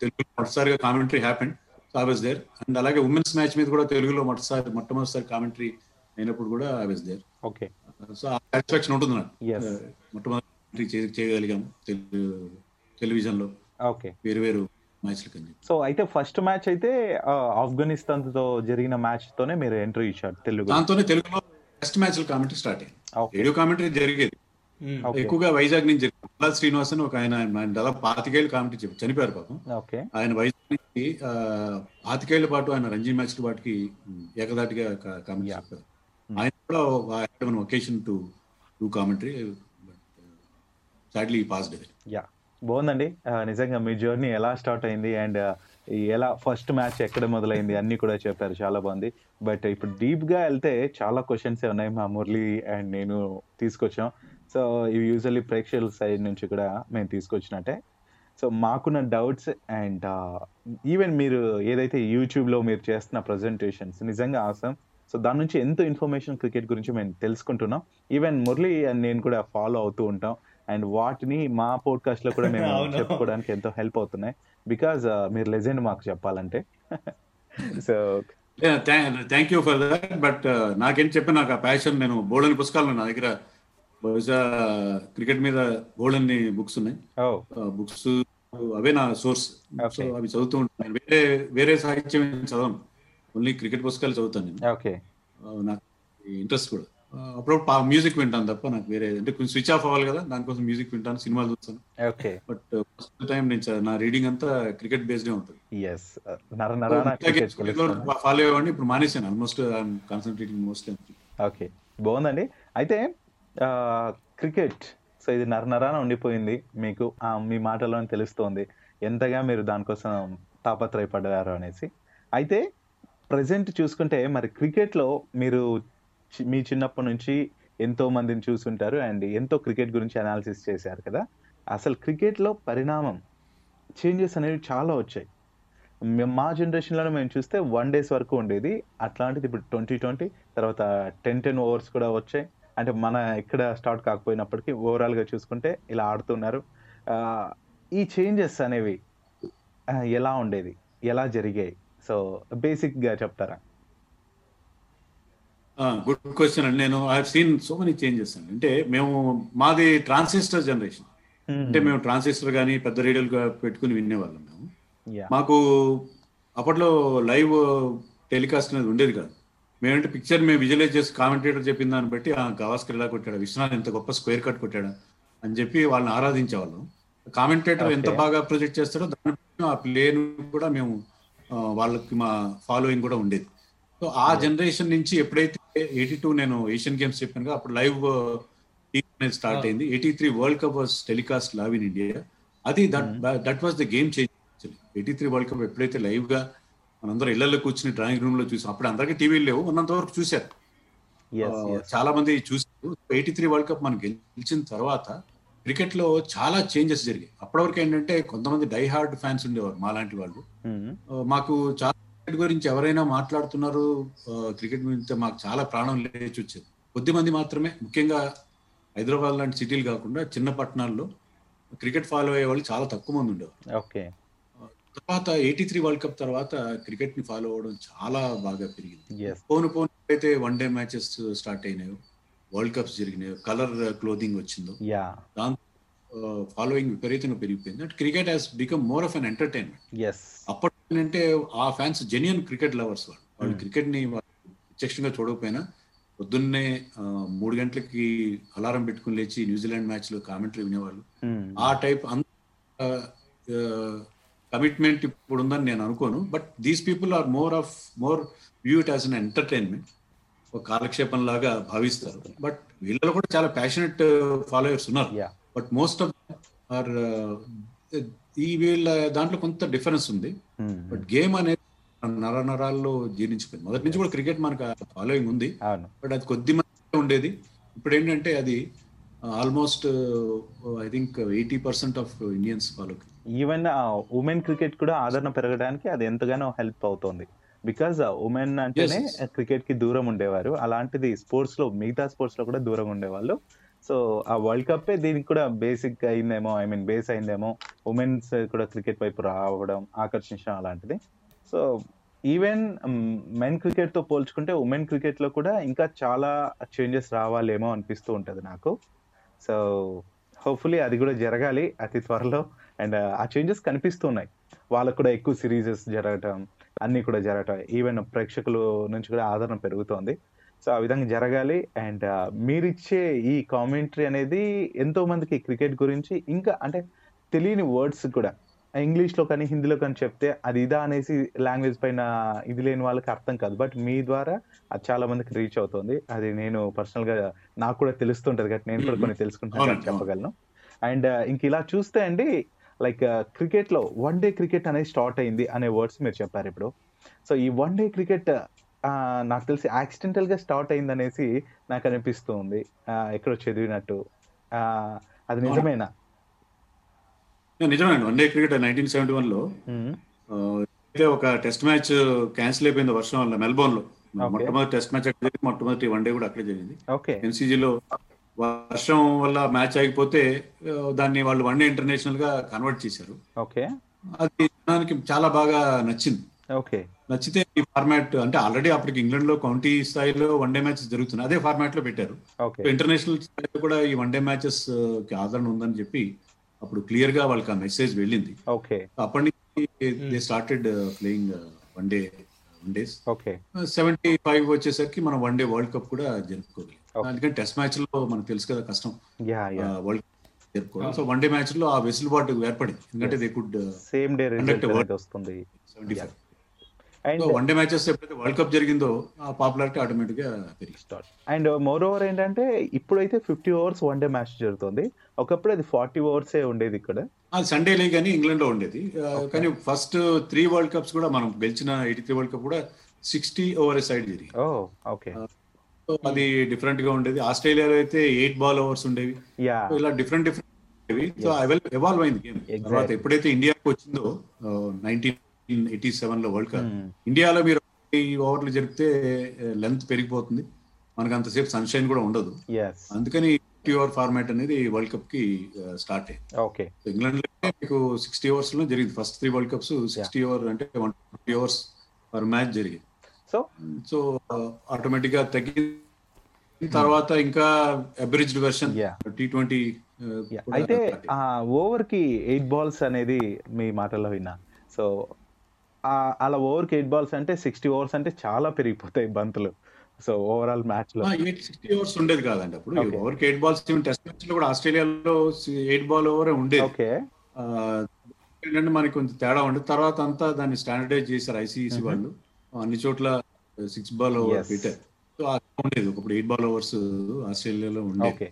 తెలుగులో మొదటిసారిగా commentary happened so I was there and అలాగే ఉమెన్స్ మ్యాచ్ మీద కూడా తెలుగులో మొదటిసారి మొట్టమొదటిసారి కామెంటరీ అయినప్పుడు కూడా I was there okay so ఆ సాటిస్ఫాక్షన్ ఉంటుంది నాకు. Uh, మొట్టమొదటి చే- చేయగలిగాం టెలి- టెలివిజన్లో ఓకే వేరు వేరు సో అయితే ఫస్ట్ మ్యాచ్ అయితే ఆఫ్ఘనిస్తాన్తో జరిగిన మ్యాచ్ తోనే మీరు ఎంట్రీ ఇచ్చారు తెలుగు దాంతోనే తెలుగులో టెస్ట్ మ్యాచ్ల కామెంటరీ స్టార్ట్ అయింది. రేడియో కామెంటరీ జరిగేది. ఎక్కువగా వైజాగ్ నుంచి జరిగింది. మల్లా శ్రీనివాస్ అని ఒక ఆయన ఆయన దాదాపు పాతికేళ్ళు కామెంటరీ చెప్పి చనిపోయారు పాపం. ఓకే. ఆయన వైజాగ్ నుంచి పాతికేళ్ళ పాటు ఆయన రంజీ మ్యాచ్ల పాటుకి ఏకదాటిగా కామెంటరీ. చెప్పారు. ఆయన కూడా occasion to do commentary sadly away yeah బాగుందండి. నిజంగా మీ జర్నీ ఎలా స్టార్ట్ అయింది? అండ్ ఎలా ఫస్ట్ మ్యాచ్ ఎక్కడ మొదలైంది? అన్ని కూడా చెప్పారు. చాలా బాగుంది. బట్ ఇప్పుడు డీప్గా వెళ్తే చాలా క్వశ్చన్స్ ఉన్నాయి మా మురళి అండ్ నేను తీసుకొచ్చాం. సో ఇవి యూజువల్లీ ప్రేక్షకుల సైడ్ నుంచి కూడా మేము తీసుకొచ్చినట్టే. సో మాకున్న డౌట్స్ అండ్ ఈవెన్ మీరు ఏదైతే యూట్యూబ్లో మీరు చేస్తున్న ప్రజెంటేషన్స్ నిజంగా ఆసం సో దాని నుంచి ఎంతో ఇన్ఫర్మేషన్ క్రికెట్ గురించి మేము తెలుసుకుంటున్నాం. ఈవెన్ మురళి అండ్ నేను కూడా ఫాలో అవుతూ ఉంటాం. అండ్ వాటిని మా పోడ్కాస్ట్లో కూడా మేము. చెప్పుకోవడానికి ఎంతో హెల్ప్ అవుతున్నాయి. బికాజ్ మీరు లెజెండ్ మాకు చెప్పాలంటే. So thank you for that but నాకేం చెప్పి నాకు ఆ ప్యాషన్ నేను బోల్డని పుస్తకాలు నా దగ్గర బహుశా క్రికెట్ మీద బోల్డన్ని బుక్స్ ఉన్నాయి. బుక్స్ అవే నా సోర్స్. సో. అవి చదువుతూ ఉంటాను వేరే వేరే సాహిత్యం చదవను. ఓన్లీ క్రికెట్ పుస్తకాలు చదువుతాను నేను. నాకు ఇంట్రెస్ట్ కూడా. అప్పుడప్పుడు మ్యూజిక్ వింటాను తప్ప నాకు వేరే అంటే కొంచెం స్విచ్ ఆఫ్ అవ్వాలి కదా దానికోసం మ్యూజిక్ వింటాను సినిమాలు చూస్తాను. ఓకే బట్ ఫస్ట్ టైం నేను చ- నా రీడింగ్ అంతా క్రికెట్ బేస్డ్ ఉంటుంది. ఎస్ నర ఫాలో అయ్యేవాడిని ఇప్పుడు మానేశాను. ఆల్మోస్ట్ కాన్సన్ట్రేటింగ్ మోస్ట్ ఓకే బాగుందండి. అయితే క్రికెట్ సో ఇది నరనరాన ఉండిపోయింది మీకు. మీ మాటలోనే తెలుస్తోంది. ఎంతగా మీరు దానికోసం తాపత్రయపడ్డారు అనేసి అయితే ప్రజెంట్ చూసుకుంటే మరి క్రికెట్లో మీరు మీ చిన్నప్పటి నుంచి ఎంతో మందిని చూసుంటారు అండ్ ఎంతో క్రికెట్ గురించి అనాలిసిస్ చేశారు కదా. అసలు క్రికెట్లో పరిణామం చేంజెస్ అనేవి చాలా వచ్చాయి. మా జనరేషన్లో మేము చూస్తే వన్ డేస్ వరకు ఉండేది. అట్లాంటిది ఇప్పుడు ట్వంటీ ట్వంటీ తర్వాత టెన్ టెన్ ఓవర్స్ కూడా వచ్చాయి. అంటే మన ఇక్కడ స్టార్ట్ కాకపోయినప్పటికీ ఓవరాల్గా చూసుకుంటే ఇలా ఆడుతున్నారు. ఈ చేంజెస్ అనేవి ఎలా ఉండేది? ఎలా జరిగాయి? సో బేసిక్గా చెప్తారా? గుడ్ క్వశ్చన్ అండి. నేను I seen so many changes అండి. అంటే మేము మాది ట్రాన్సిస్టర్ జనరేషన్ అంటే మేము ట్రాన్సిస్టర్ కానీ పెద్ద రేడియోలు పెట్టుకుని వినేవాళ్ళం మేము. మాకు అప్పట్లో లైవ్ టెలికాస్ట్ అనేది ఉండేది కాదు. మేమంటే పిక్చర్ మేము విజువలైజ్ చేసి కామెంటేటర్ చెప్పిన దాన్ని బట్టి ఆ గవాస్కర్ ఇలా కొట్టాడు విశ్వనాథ్ ఎంత గొప్ప స్క్వేర్ కట్ కొట్టాడు అని చెప్పి వాళ్ళని ఆరాధించేవాళ్ళం. కామెంటేటర్ ఎంత. బాగా ప్రొజెక్ట్ చేస్తాడో దాని ఆ ప్లేన్ కూడా మేము వాళ్ళకి మా ఫాలోయింగ్ కూడా ఉండేది. సో ఆ జనరేషన్ నుంచి ఎప్పుడైతే ఎయిటీ టూ నేను ఏషియన్ గేమ్స్ చెప్పాను అప్పుడు లైవ్ అనేది స్టార్ట్. అయింది. Eighty three world cup was telecast live in India. అది that that was the game change eighty three world cup ఎప్పుడైతే లైవ్గా మనందరం ఇళ్ళలో కూర్చుని డ్రాయింగ్ రూమ్లో చూసాం అప్పుడు అందరికీ టీవీలు లేవు ఉన్నంత వరకు చూశారు. చాలా మంది చూసారు ఎయిటీ త్రీ వరల్డ్ కప్ మనం గెలిచిన తర్వాత క్రికెట్లో చాలా చేంజెస్ జరిగాయి. అప్పటి వరకు ఏంటంటే కొంతమంది డై హార్డ్ ఫ్యాన్స్ ఉండేవారు మాలాంటి వాళ్ళు. ఆ, మాకు చాలా గురించి ఎవరైనా మాట్లాడుతున్నారు క్రికెట్ గురించి మాకు చాలా ప్రాణం లేచి వచ్చేది. కొద్ది మంది మాత్రమే ముఖ్యంగా హైదరాబాద్ లాంటి సిటీలు కాకుండా చిన్న పట్టణాల్లో క్రికెట్ ఫాలో అయ్యే వాళ్ళు చాలా తక్కువ మంది ఉండేవారు. ఓకే. తర్వాత ఎయిటీ త్రీ వరల్డ్ కప్ తర్వాత క్రికెట్ని ఫాలో అవ్వడం చాలా బాగా పెరిగింది. పోను పోను అయితే వన్ డే మ్యాచెస్ స్టార్ట్ అయినాయో వరల్డ్ కప్స్ జరిగినాయో కలర్ క్లోదింగ్ వచ్చిందో దాంతో ఫాలోయింగ్ విపరీతంగా పెరిగిపోయింది. అంటే cricket has become more of an entertainment. అప్పటి అంటే ఆ ఫ్యాన్స్ జెన్యున్ క్రికెట్ లవర్స్ వాళ్ళు. వాళ్ళు Hmm. క్రికెట్ని వాళ్ళు ప్రత్యక్షంగా చూడకపోయినా పొద్దున్నే మూడు గంటలకి అలారం పెట్టుకుని లేచి న్యూజిలాండ్ మ్యాచ్లో కామెంటరీ వినేవాళ్ళు. ఆ టైప్ కమిట్మెంట్ ఇప్పుడు ఉందని నేను అనుకోను. But these people are more of more view it as an entertainment ఒక కాలక్షేపం లాగా భావిస్తారు బట్ వీళ్ళలో కూడా చాలా ప్యాషనెట్ ఫాలోయర్స్ ఉన్నారు. బట్ మోస్ట్ ఆఫ్ ఆర్ ఈ వీళ్ళ దాంట్లో కొంత డిఫరెన్స్ ఉంది. బట్ గేమ్ అనేది నర నరాల్లో జీర్ణించిపోయింది. మొదటి నుంచి కూడా క్రికెట్ మనకు ఫాలోయింగ్ ఉంది. బట్ అది కొద్ది మంది ఉండేది. ఇప్పుడు ఏంటంటే అది almost I think eighty percent of Indians follow even women cricket కూడా ఆదరణ పెరగడానికి అది ఎంతగానో హెల్ప్ అవుతుంది. బికాజ్ ఉమెన్ అంటేనే. క్రికెట్కి దూరం ఉండేవారు. అలాంటిది స్పోర్ట్స్లో మిగతా స్పోర్ట్స్లో కూడా దూరం ఉండేవాళ్ళు. సో ఆ వరల్డ్ కప్పే దీనికి కూడా బేసిక్ అయిందేమో ఐ మీన్ బేస్ అయిందేమో ఉమెన్స్ కూడా క్రికెట్ వైపు రావడం ఆకర్షించడం అలాంటిది. సో ఈవెన్ మెన్ క్రికెట్తో పోల్చుకుంటే ఉమెన్ క్రికెట్లో కూడా ఇంకా చాలా చేంజెస్ రావాలేమో అనిపిస్తూ ఉంటుంది నాకు. సో హోప్ఫుల్లీ అది కూడా జరగాలి అతి త్వరలో. అండ్ uh, ఆ చేంజెస్ కనిపిస్తున్నాయి వాళ్ళకు కూడా ఎక్కువ సిరీజెస్ జరగటం అన్నీ కూడా జరగటం. ఈవెన్ ప్రేక్షకుల నుంచి కూడా ఆదరణ పెరుగుతోంది. సో ఆ విధంగా జరగాలి. అండ్ మీరిచ్చే ఈ కామెంటరీ అనేది ఎంతో మందికి క్రికెట్ గురించి ఇంకా అంటే తెలియని వర్డ్స్ కూడా. ఇంగ్లీష్లో కానీ హిందీలో కానీ చెప్తే అది ఇదా అనేసి లాంగ్వేజ్ పైన ఇది లేని వాళ్ళకి అర్థం కాదు. బట్ మీ ద్వారా అది చాలా మందికి రీచ్ అవుతుంది. అది నేను పర్సనల్గా నాకు కూడా తెలుస్తుంటది కాబట్టి నేను కూడా కొన్ని తెలుసుకుంటాను చెప్పగలను. అండ్ ఇంక ఇలా చూస్తే అండి లైక్ క్రికెట్లో వన్ డే క్రికెట్ అనేది స్టార్ట్ అయింది అనే వర్డ్స్ మీరు చెప్పారు ఇప్పుడు. సో ఈ వన్ డే క్రికెట్ నాకు తెలిసి యాక్సిడెంటల్గా స్టార్ట్ అయింది అనేసి నాకు అనిపిస్తుంది ఎక్కడో చదివినట్టు అది నిజమేనా? నిజమేనండి one day cricket nineteen seventy వన్లో అయితే ఒక టెస్ట్ మ్యాచ్ క్యాన్సిల్ అయిపోయింది వర్షం వల్ల మెల్బోర్న్లో. మొట్టమొదటి టెస్ట్ మ్యాచ్ అక్కడ జరిగింది. మొట్టమొదటి వన్ డే కూడా అక్కడే జరిగింది. ఎన్సీజీలో వర్షం వల్ల మ్యాచ్ ఆగిపోతే దాన్ని వాళ్ళు వన్ డే ఇంటర్నేషనల్గా కన్వర్ట్ చేశారు. ఓకే. అది జనానికి చాలా బాగా నచ్చింది. ఓకే. నచ్చితే ఈ ఫార్మాట్ అంటే ఆల్రెడీ అప్పటికి ఇంగ్లాండ్లో కౌంటీ స్థాయిలో వన్ డే మ్యాచెస్ జరుగుతున్నాయి. అదే ఫార్మాట్లో పెట్టారు. ఇంటర్నేషనల్ స్థాయిలో కూడా ఈ వన్ డే మ్యాచెస్కి ఆదరణ ఉందని చెప్పి అప్పుడు క్లియర్గా వాళ్ళకి ఆ మెసేజ్ వెళ్ళింది. ఓకే. అప్పటి నుంచి they started playing one day one days okay. Seventy five వచ్చేసరికి మనం వన్ డే వరల్డ్ కప్ కూడా జరుపుకోగలి. అందుకని టెస్ట్ మ్యాచ్లో మనకు తెలుసు కదా కష్టం. వరల్డ్ జరుపుకోవడం. సో వన్ డే మ్యాచ్లో ఆ వెసులుబాటు ఏర్పడింది. ఎందుకంటే దే కుడ్ సేమ్ డే వస్తుంది. Seventy five and one day matches ఎప్పుడైతే వరల్డ్ కప్ జరిగిందో ఆ పాపులారిటీ ఆటోమేటిక్గా స్టార్ట్ అండ్ మోర్ ఓవర్ ఏంటంటే ఇప్పుడైతే fifty overs one day match జరుగుతుంది. ఒకప్పుడు అది ఫార్టీ ఓవర్సే ఉండేది ఇక్కడ. సండే లీగ్ అని ఇంగ్లాండ్లో ఉండేది. కానీ ఫస్ట్ త్రీ వరల్డ్ కప్స్ కూడా మనం గెలిచిన ఎయిటీ త్రీ వరల్డ్ కప్ కూడా సిక్స్టీ ఓవర్ సైడ్ జరిగింది. ఓకే సో అది డిఫరెంట్గా ఉండేది. ఆస్ట్రేలియాలో అయితే ఎయిట్ బాల్ ఓవర్స్ ఉండేవి. ఇలా డిఫరెంట్ డిఫరెంట్ ఉండేవి. సో ఎవాల్వ్ అయింది గేమ్. తర్వాత ఎప్పుడైతే ఇండియాకి వచ్చిందో నైన్టీన్ ఎయిటీ సెవెన్లో వరల్డ్ కప్. ఇండియాలో మీరు ఓవర్లు జరిపితే లెంత్ పెరిగిపోతుంది. మనకు అంతసేపు సన్షైన్ కూడా ఉండదు. అందుకని ఫిఫ్టీ ఓవర్ ఫార్మాట్ అనేది వరల్డ్ కప్కి స్టార్ట్ ఓకే. ఇంగ్లాండ్లో మీకు సిక్స్టీ ఓవర్స్లో జరిగింది. First three world cups sixty over అంటే one fifty overs per match జరిగింది. సో సో ఆటోమేటిక్గా తగ్గిన తర్వాత ఇంకా అబరిజ్డ్ వెర్షన్. టీ ట్వంటీ అయితే ఓవర్కి ఎయిట్ బాల్స్ అనేది మీ మాటల్లో విన్నా. సో అలా ఓవర్కి ఎయిట్ బాల్స్ అంటే సిక్స్టీ ఓవర్స్ అంటే చాలా పెరిగిపోతాయి బంతులు. సో ఓవరాల్ మ్యాచ్లో ఎయిట్ సిక్స్టీ ఓవర్స్ ఉండేది కాదండి అప్పుడు. Okay. Over eight balls test మ్యాచ్లో కూడా ఆస్ట్రేలియాలో ఎయిట్ బాల్ ఓవర్ ఉండేది. ఓకే. ఏంటంటే మనకి కొంచెం తేడా ఉండేది. తర్వాత అంతా దాన్ని స్టాండర్డైజ్ చేశారు ఐసీసీ వాళ్ళు. అన్ని చోట్ల సిక్స్ బాల్ ఓవర్. పెట్టారు. సో ఉండేది. ఒకప్పుడు ఎయిట్ బాల్ ఓవర్స్ ఆస్ట్రేలియాలో ఉండేది. ఓకే.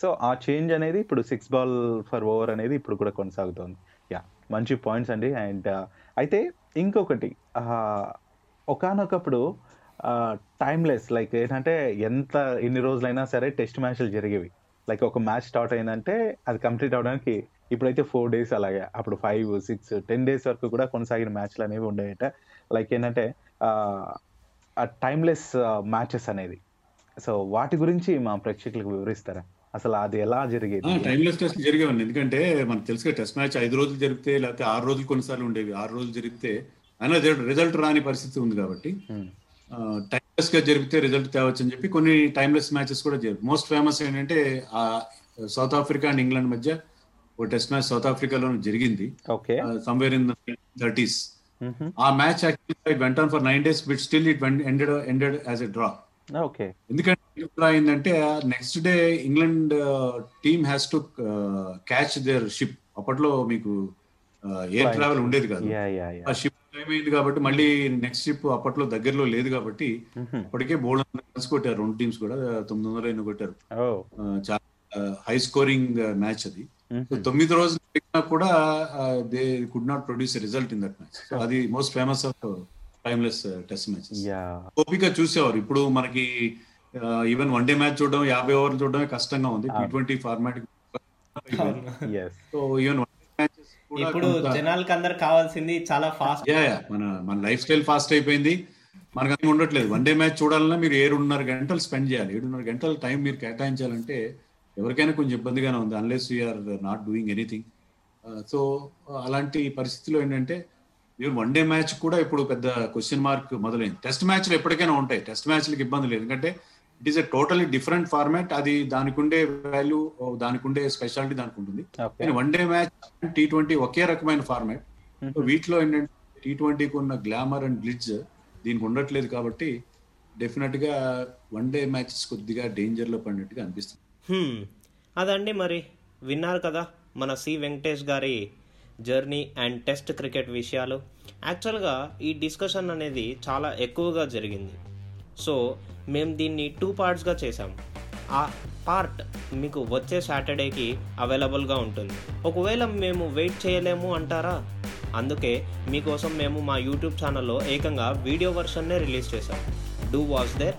సో ఆ చేంజ్ అనేది ఇప్పుడు సిక్స్ బాల్ ఫర్ ఓవర్ అనేది ఇప్పుడు కూడా కొనసాగుతోంది. యా మంచి పాయింట్స్ అండి. అండ్ అయితే ఇంకొకటి ఒకనొకప్పుడు టైమ్లెస్ లైక్ ఏంటంటే ఎంత ఎన్ని రోజులైనా సరే టెస్ట్ మ్యాచ్లు జరిగేవి. లైక్ ఒక మ్యాచ్ స్టార్ట్ అయిందంటే అది కంప్లీట్ అవడానికి ఇప్పుడైతే ఫోర్ డేస్ అలాగే. అప్పుడు ఫైవ్ సిక్స్ టెన్ డేస్ వరకు కూడా కొనసాగిన మ్యాచ్లు అనేవి ఉండేట లైక్ ఏంటంటే ఆ టైమ్లెస్ మ్యాచెస్ అనేది. సో వాటి గురించి మా ప్రేక్షకులకు వివరిస్తారా? అసలు అది ఎలా జరిగేది? టైమ్లెస్ టెస్ట్ జరిగేవండి ఎందుకంటే మనకు తెలుసు టెస్ట్ మ్యాచ్ ఐదు రోజులు జరిగితే లేకపోతే ఆరు రోజులు కొన్నిసార్లు ఉండేవి. ఆరు రోజులు జరిగితే అయినా రిజల్ట్ రాని పరిస్థితి ఉంది కాబట్టి Hmm. టైమ్లెస్గా జరిగితే రిజల్ట్ తేవచ్చు అని చెప్పి కొన్ని టైమ్లెస్ మ్యాచెస్ కూడా జరిగాయి మోస్ట్ ఫేమస్ ఏంటంటే ఆ సౌత్ ఆఫ్రికా అండ్ ఇంగ్లాండ్ మధ్య ఒక టెస్ట్ మ్యాచ్ సౌత్ ఆఫ్రికాలో జరిగింది. సమ్వేర్ ఇన్ థర్టీస్ ఆ match actually went on for nine days but still it ended ended as a draw okay. ఎందుకంటే ఎట్లా అయిందంటే next day England team has to catch their ship అప్పట్లో మీకు air travel ఉండేది కాదు. ఆ షిప్ టైం అయింది కాబట్టి మళ్ళీ నెక్స్ట్ షిప్ అప్పట్లో దగ్గరలో లేదు కాబట్టి అప్పటికే బోల్డ్ రన్స్ కొట్టారు రెండు టీమ్స్ కూడా తొమ్మిది వందల ఎన్నో కొట్టారు. చాలా హై స్కోరింగ్ మ్యాచ్ అది. సో తొమ్మిది రోజులు జరిగినా కూడా they could not produce result in that match అది most famous of timeless test matches yeah ఓపిక చూసేవారు. ఇప్పుడు మనకి ఈవెన్ వన్ డే మ్యాచ్ చూడడం యాభై ఓవర్లు చూడడమే కష్టంగా ఉంది. టీ ట్వంటీ ఫార్మాట్ ఎస్ సో ఈవెన్ ఇప్పుడు జనాలకి అందరు కావాల్సింది చాలా ఫాస్ట్ యా యా మన మన లైఫ్ స్టైల్ ఫాస్ట్ అయిపోయింది. మనకు ఉండట్లేదు. వన్ డే మ్యాచ్ చూడాలన్నా మీరు ఏడున్నర గంటలు స్పెండ్ చేయాలి. ఏడున్నర గంటల టైం మీరు కేటాయించాలంటే ఎవరికైనా కొంచెం ఇబ్బందిగానే ఉంది unless you are not doing anything so అలాంటి పరిస్థితిలో ఏంటంటే ఈవెన్ వన్ డే మ్యాచ్ కూడా ఇప్పుడు పెద్ద క్వశ్చన్ మార్క్ మొదలైంది. టెస్ట్ మ్యాచ్లు ఎప్పటికైనా ఉంటాయి. టెస్ట్ మ్యాచ్లకి ఇబ్బంది లేదు. ఎందుకంటే it is a totally different format అది దానికి ఉండే వాల్యూ దానికి ఉండే స్పెషాలిటీ దానికి ఉంటుంది కానీ one day match T twenty ఒకే రకమైన ఫార్మాట్ సో వీటిలో ఏంటంటే టీ ట్వంటీకి ఉన్న గ్లామర్ అండ్ గ్లిడ్జ్ దీనికి ఉండట్లేదు కాబట్టి డెఫినెట్గా వన్ డే మ్యాచెస్ కొద్దిగా డేంజర్లో పడినట్టుగా అనిపిస్తుంది. హ్మ్. అదండి మరి. విన్నారు కదా మన సి వెంకటేష్ గారి జర్నీ అండ్ టెస్ట్ క్రికెట్ విషయాలు. యాక్చువల్గా ఈ డిస్కషన్ అనేది చాలా ఎక్కువగా జరిగింది. సో మేము దీన్ని టూ పార్ట్స్గా చేసాం ఆ పార్ట్ మీకు వచ్చే సాటర్డేకి అవైలబుల్గా ఉంటుంది. ఒకవేళ మేము వెయిట్ చేయలేము అంటారా? అందుకే మీకోసం మేము మా యూట్యూబ్ ఛానల్లో ఏకంగా వీడియో వర్షన్నే రిలీజ్ చేసాం డూ వాచ్ దేర్